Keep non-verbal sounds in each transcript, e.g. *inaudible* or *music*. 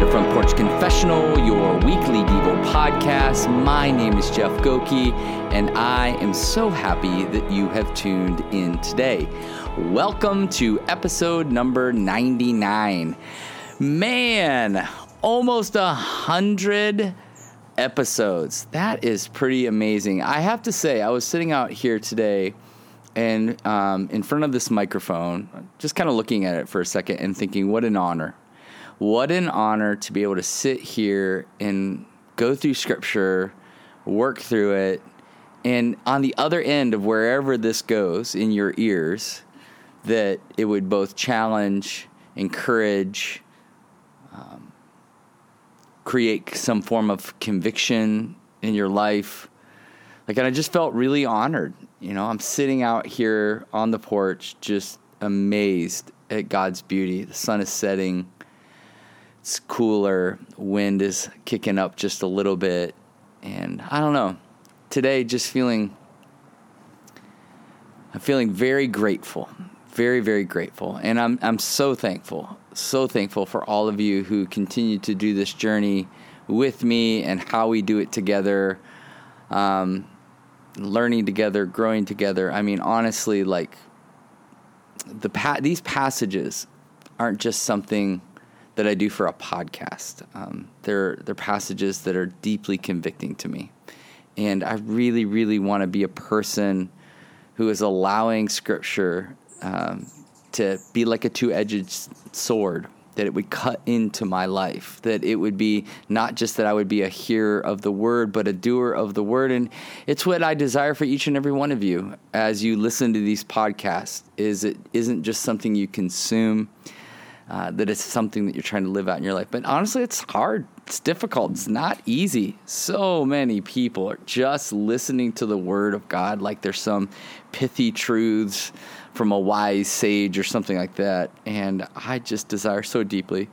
to Front Porch Confessional, your weekly Devo podcast. My name is Jeff Goki, and I am so happy that you have tuned in today. Welcome to episode number 99. Man, almost a hundred episodes. That is pretty amazing. I have to say, I was sitting out here today and um, in front of this microphone, just kind of looking at it for a second and thinking, what an honor what an honor to be able to sit here and go through scripture, work through it, and on the other end of wherever this goes in your ears, that it would both challenge, encourage, um, create some form of conviction in your life. Like, and I just felt really honored. You know, I'm sitting out here on the porch, just amazed at God's beauty. The sun is setting it's cooler, wind is kicking up just a little bit, and I don't know. Today, just feeling, I'm feeling very grateful, very very grateful, and I'm I'm so thankful, so thankful for all of you who continue to do this journey with me and how we do it together. Um, learning together, growing together. I mean, honestly, like the pa- these passages aren't just something that I do for a podcast. Um, they're, they're passages that are deeply convicting to me. And I really, really want to be a person who is allowing Scripture um, to be like a two edged sword, that it would cut into my life, that it would be not just that I would be a hearer of the word, but a doer of the word. And it's what I desire for each and every one of you as you listen to these podcasts, is it isn't just something you consume uh, that it's something that you're trying to live out in your life. But honestly, it's hard. It's difficult. It's not easy. So many people are just listening to the word of God like there's some pithy truths from a wise sage or something like that. And I just desire so deeply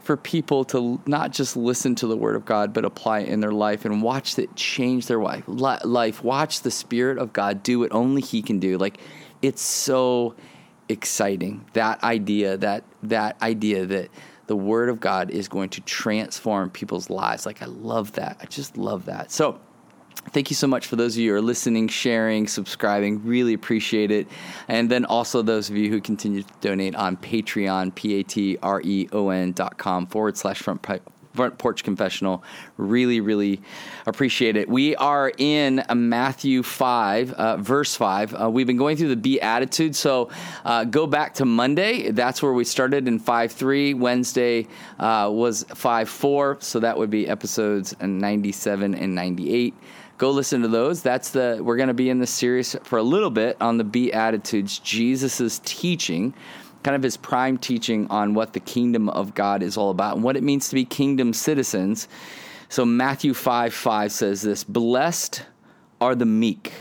for people to not just listen to the word of God, but apply it in their life and watch it change their life. Life, watch the Spirit of God do what only He can do. Like it's so exciting. That idea, that that idea that the word of God is going to transform people's lives. Like I love that. I just love that. So Thank you so much for those of you who are listening, sharing, subscribing. Really appreciate it. And then also those of you who continue to donate on Patreon, P A T R E O N dot com forward slash front Front Porch Confessional. Really, really appreciate it. We are in Matthew 5, uh, verse 5. Uh, we've been going through the Beatitudes, so uh, go back to Monday. That's where we started in 5 3. Wednesday uh, was 5 4, so that would be episodes 97 and 98 go listen to those. That's the we're going to be in this series for a little bit on the Beatitudes, Jesus's teaching kind of his prime teaching on what the kingdom of God is all about and what it means to be kingdom citizens. So Matthew 5 5 says this Blessed are the meek,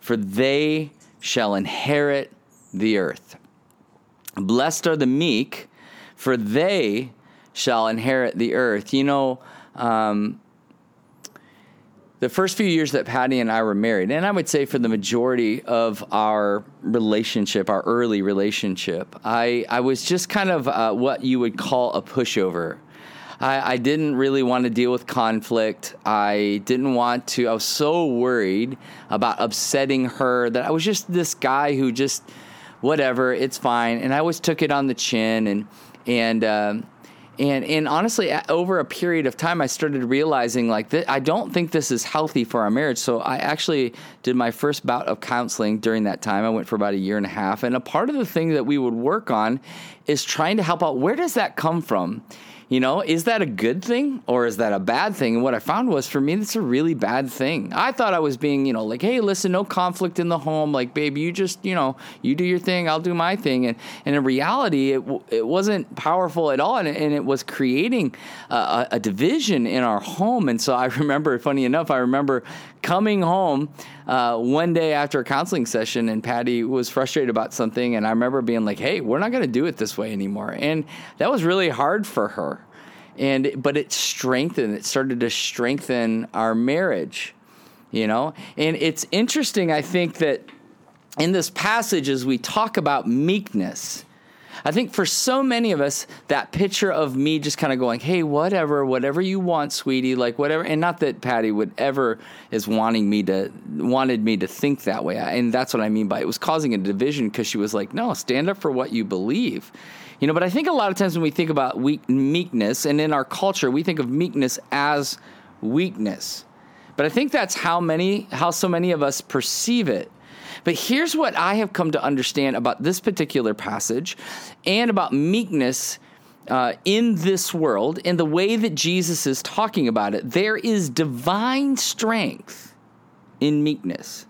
for they shall inherit the earth. Blessed are the meek, for they shall inherit the earth. You know, um, the first few years that Patty and I were married, and I would say for the majority of our relationship, our early relationship, I, I was just kind of uh, what you would call a pushover. I, I, didn't really want to deal with conflict. I didn't want to, I was so worried about upsetting her that I was just this guy who just, whatever, it's fine. And I always took it on the chin and, and, um, and and honestly over a period of time i started realizing like that i don't think this is healthy for our marriage. So i actually did my first bout of counseling during that time. I went for about a year and a half. And a part of the thing that we would work on is trying to help out where does that come from you know, is that a good thing or is that a bad thing? And what I found was for me, that's a really bad thing. I thought I was being, you know, like, hey, listen, no conflict in the home. Like, baby, you just, you know, you do your thing, I'll do my thing. And, and in reality, it, it wasn't powerful at all. And, and it was creating a, a division in our home. And so I *laughs* remember, funny enough, I remember coming home uh, one day after a counseling session and Patty was frustrated about something. And I remember being like, hey, we're not going to do it this way anymore. And that was really hard for her. And, but it strengthened, it started to strengthen our marriage, you know? And it's interesting, I think, that in this passage, as we talk about meekness, I think for so many of us, that picture of me just kind of going, hey, whatever, whatever you want, sweetie, like whatever. And not that Patty would ever is wanting me to, wanted me to think that way. And that's what I mean by it was causing a division because she was like, no, stand up for what you believe. You know, but I think a lot of times when we think about weak, meekness, and in our culture, we think of meekness as weakness. But I think that's how many, how so many of us perceive it. But here's what I have come to understand about this particular passage and about meekness uh, in this world and the way that Jesus is talking about it. There is divine strength in meekness.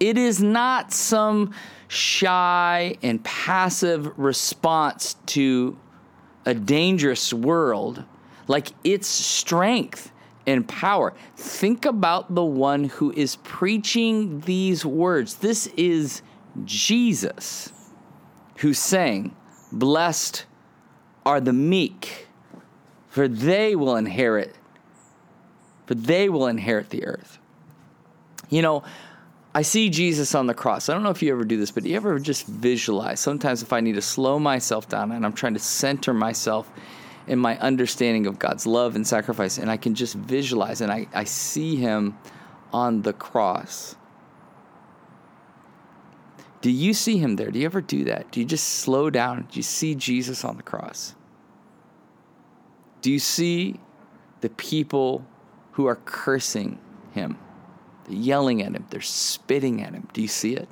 It is not some shy and passive response to a dangerous world. Like it's strength and power. Think about the one who is preaching these words. This is Jesus who's saying, Blessed are the meek, for they will inherit, for they will inherit the earth. You know, I see Jesus on the cross. I don't know if you ever do this, but do you ever just visualize? Sometimes if I need to slow myself down and I'm trying to center myself in my understanding of God's love and sacrifice, and I can just visualize and I, I see him on the cross. Do you see him there? Do you ever do that? Do you just slow down? Do you see Jesus on the cross? Do you see the people who are cursing him? Yelling at him, they're spitting at him. Do you see it?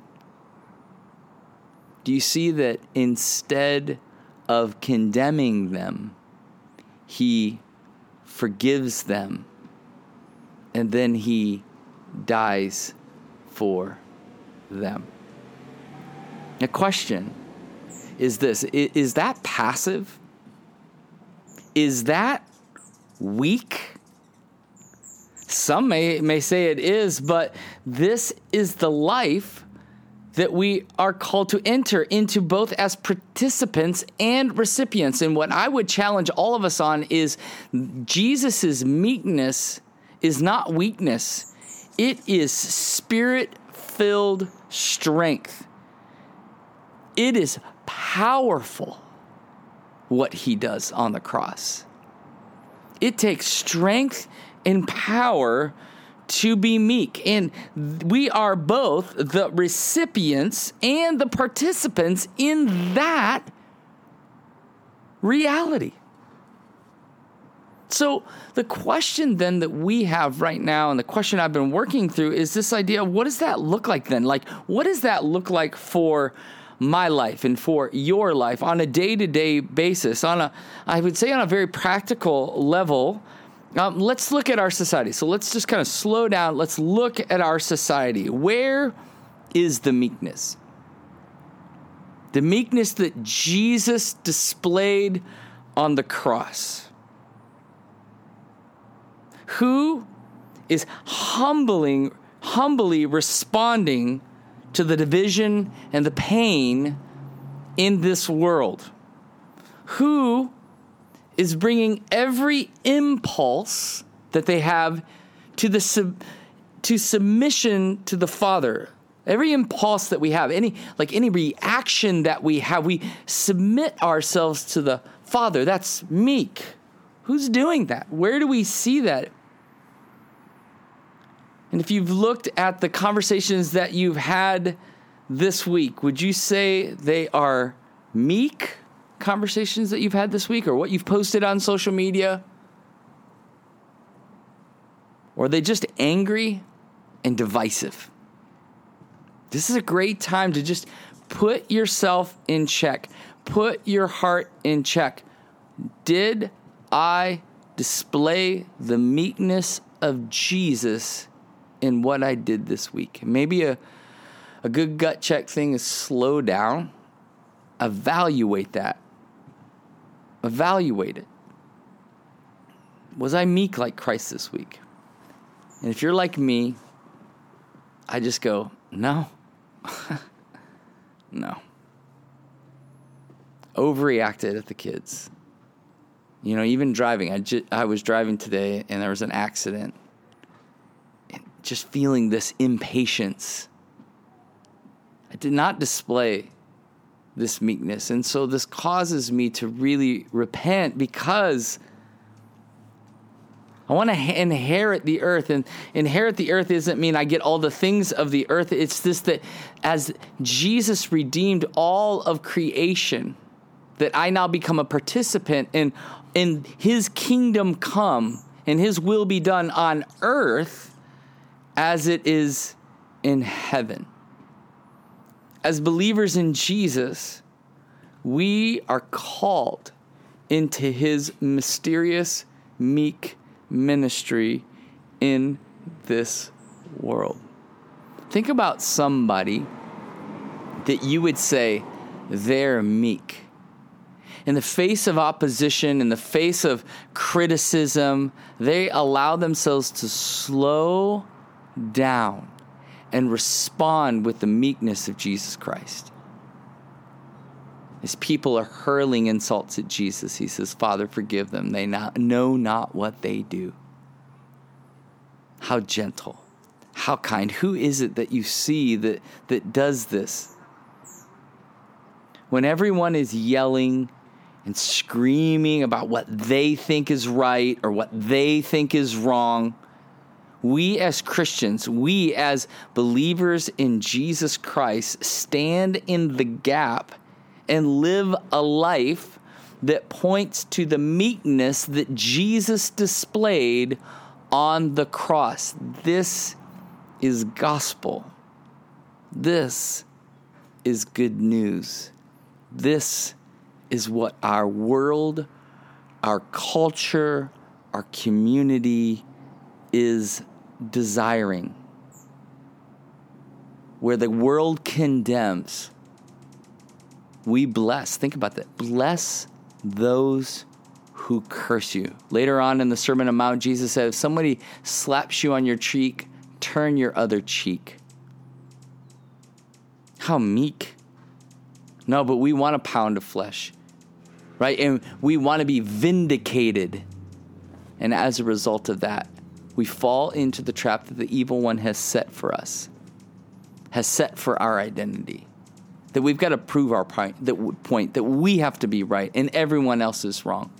Do you see that instead of condemning them, he forgives them and then he dies for them? The question is this is that passive? Is that weak? Some may, may say it is, but this is the life that we are called to enter into both as participants and recipients. And what I would challenge all of us on is Jesus' meekness is not weakness, it is spirit filled strength. It is powerful what he does on the cross. It takes strength and power to be meek. And we are both the recipients and the participants in that reality. So, the question then that we have right now, and the question I've been working through is this idea what does that look like then? Like, what does that look like for my life and for your life on a day to day basis? On a, I would say, on a very practical level, um, let's look at our society. So let's just kind of slow down. Let's look at our society. Where is the meekness? The meekness that Jesus displayed on the cross. Who is humbling, humbly responding to the division and the pain in this world? Who is bringing every impulse that they have to the sub, to submission to the Father. Every impulse that we have, any like any reaction that we have, we submit ourselves to the Father. That's meek. Who's doing that? Where do we see that? And if you've looked at the conversations that you've had this week, would you say they are meek conversations that you've had this week or what you've posted on social media? Or are they just angry and divisive? This is a great time to just put yourself in check, put your heart in check. Did I display the meekness of Jesus in what I did this week? Maybe a, a good gut check thing is slow down, evaluate that evaluate it. Was I meek like Christ this week? And if you're like me, I just go, no. *laughs* no. Overreacted at the kids. You know, even driving. I, ju- I was driving today and there was an accident. And just feeling this impatience. I did not display this meekness. And so this causes me to really repent because I want to inherit the earth. And inherit the earth doesn't mean I get all the things of the earth. It's this that as Jesus redeemed all of creation, that I now become a participant in, in his kingdom come and his will be done on earth as it is in heaven. As believers in Jesus, we are called into his mysterious, meek ministry in this world. Think about somebody that you would say they're meek. In the face of opposition, in the face of criticism, they allow themselves to slow down and respond with the meekness of Jesus Christ. As people are hurling insults at Jesus, he says, Father, forgive them. They not, know not what they do. How gentle, how kind. Who is it that you see that, that does this? When everyone is yelling and screaming about what they think is right or what they think is wrong, we as Christians, we as believers in Jesus Christ, stand in the gap and live a life that points to the meekness that Jesus displayed on the cross. This is gospel. This is good news. This is what our world, our culture, our community is desiring. Where the world condemns, we bless. Think about that. Bless those who curse you. Later on in the Sermon on Mount, Jesus said, If somebody slaps you on your cheek, turn your other cheek. How meek. No, but we want a pound of flesh, right? And we want to be vindicated. And as a result of that, we fall into the trap that the evil one has set for us, has set for our identity. That we've got to prove our point that, point, that we have to be right and everyone else is wrong.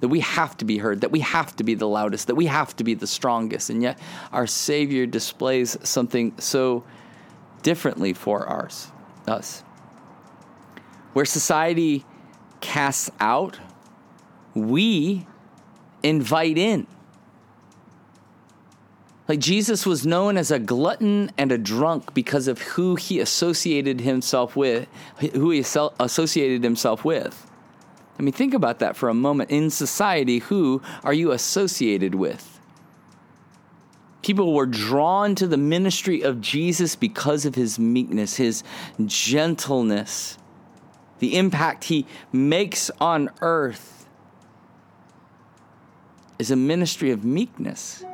That we have to be heard, that we have to be the loudest, that we have to be the strongest. And yet, our Savior displays something so differently for ours, us. Where society casts out, we invite in. Like Jesus was known as a glutton and a drunk because of who he associated himself with, who he associated himself with. I mean, think about that for a moment. In society, who are you associated with? People were drawn to the ministry of Jesus because of his meekness, his gentleness, the impact he makes on earth is a ministry of meekness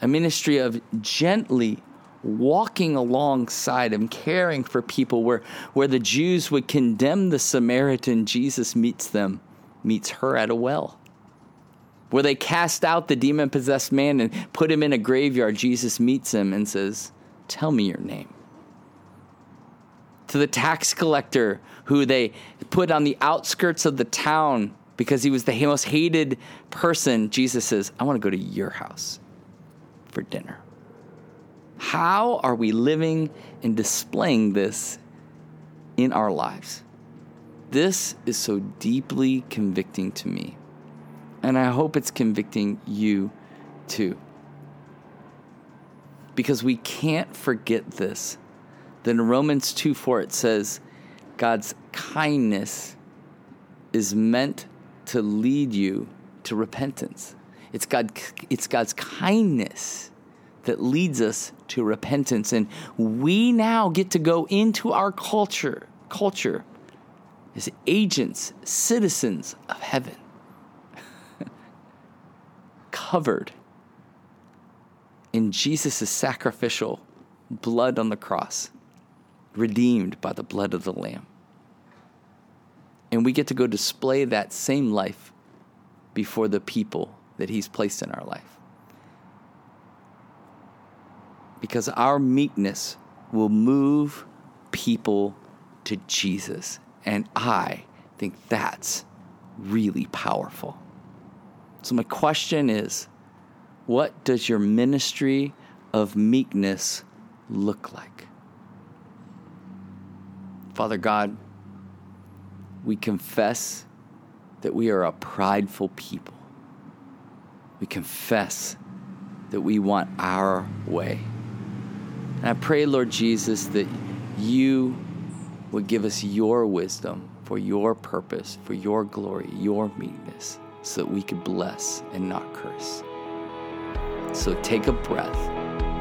a ministry of gently walking alongside him, caring for people where, where the Jews would condemn the Samaritan, Jesus meets them, meets her at a well. Where they cast out the demon possessed man and put him in a graveyard, Jesus meets him and says, Tell me your name. To the tax collector who they put on the outskirts of the town because he was the most hated person, Jesus says, I want to go to your house for dinner. How are we living and displaying this in our lives? This is so deeply convicting to me. And I hope it's convicting you too. Because we can't forget this. Then in Romans 2 4, it says, God's kindness is meant to lead you to repentance. It's, God, it's God's kindness that leads us to repentance. And we now get to go into our culture, culture as agents, citizens of heaven, *laughs* covered in Jesus' sacrificial blood on the cross, redeemed by the blood of the Lamb. And we get to go display that same life before the people that He's placed in our life. Because our meekness will move people to Jesus. And I think that's really powerful. So, my question is what does your ministry of meekness look like? Father God, we confess that we are a prideful people. We confess that we want our way. And I pray, Lord Jesus, that you would give us your wisdom for your purpose, for your glory, your meekness, so that we could bless and not curse. So take a breath,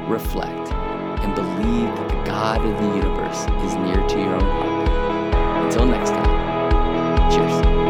reflect, and believe that the God of the universe is near to your own heart. Until next time, cheers.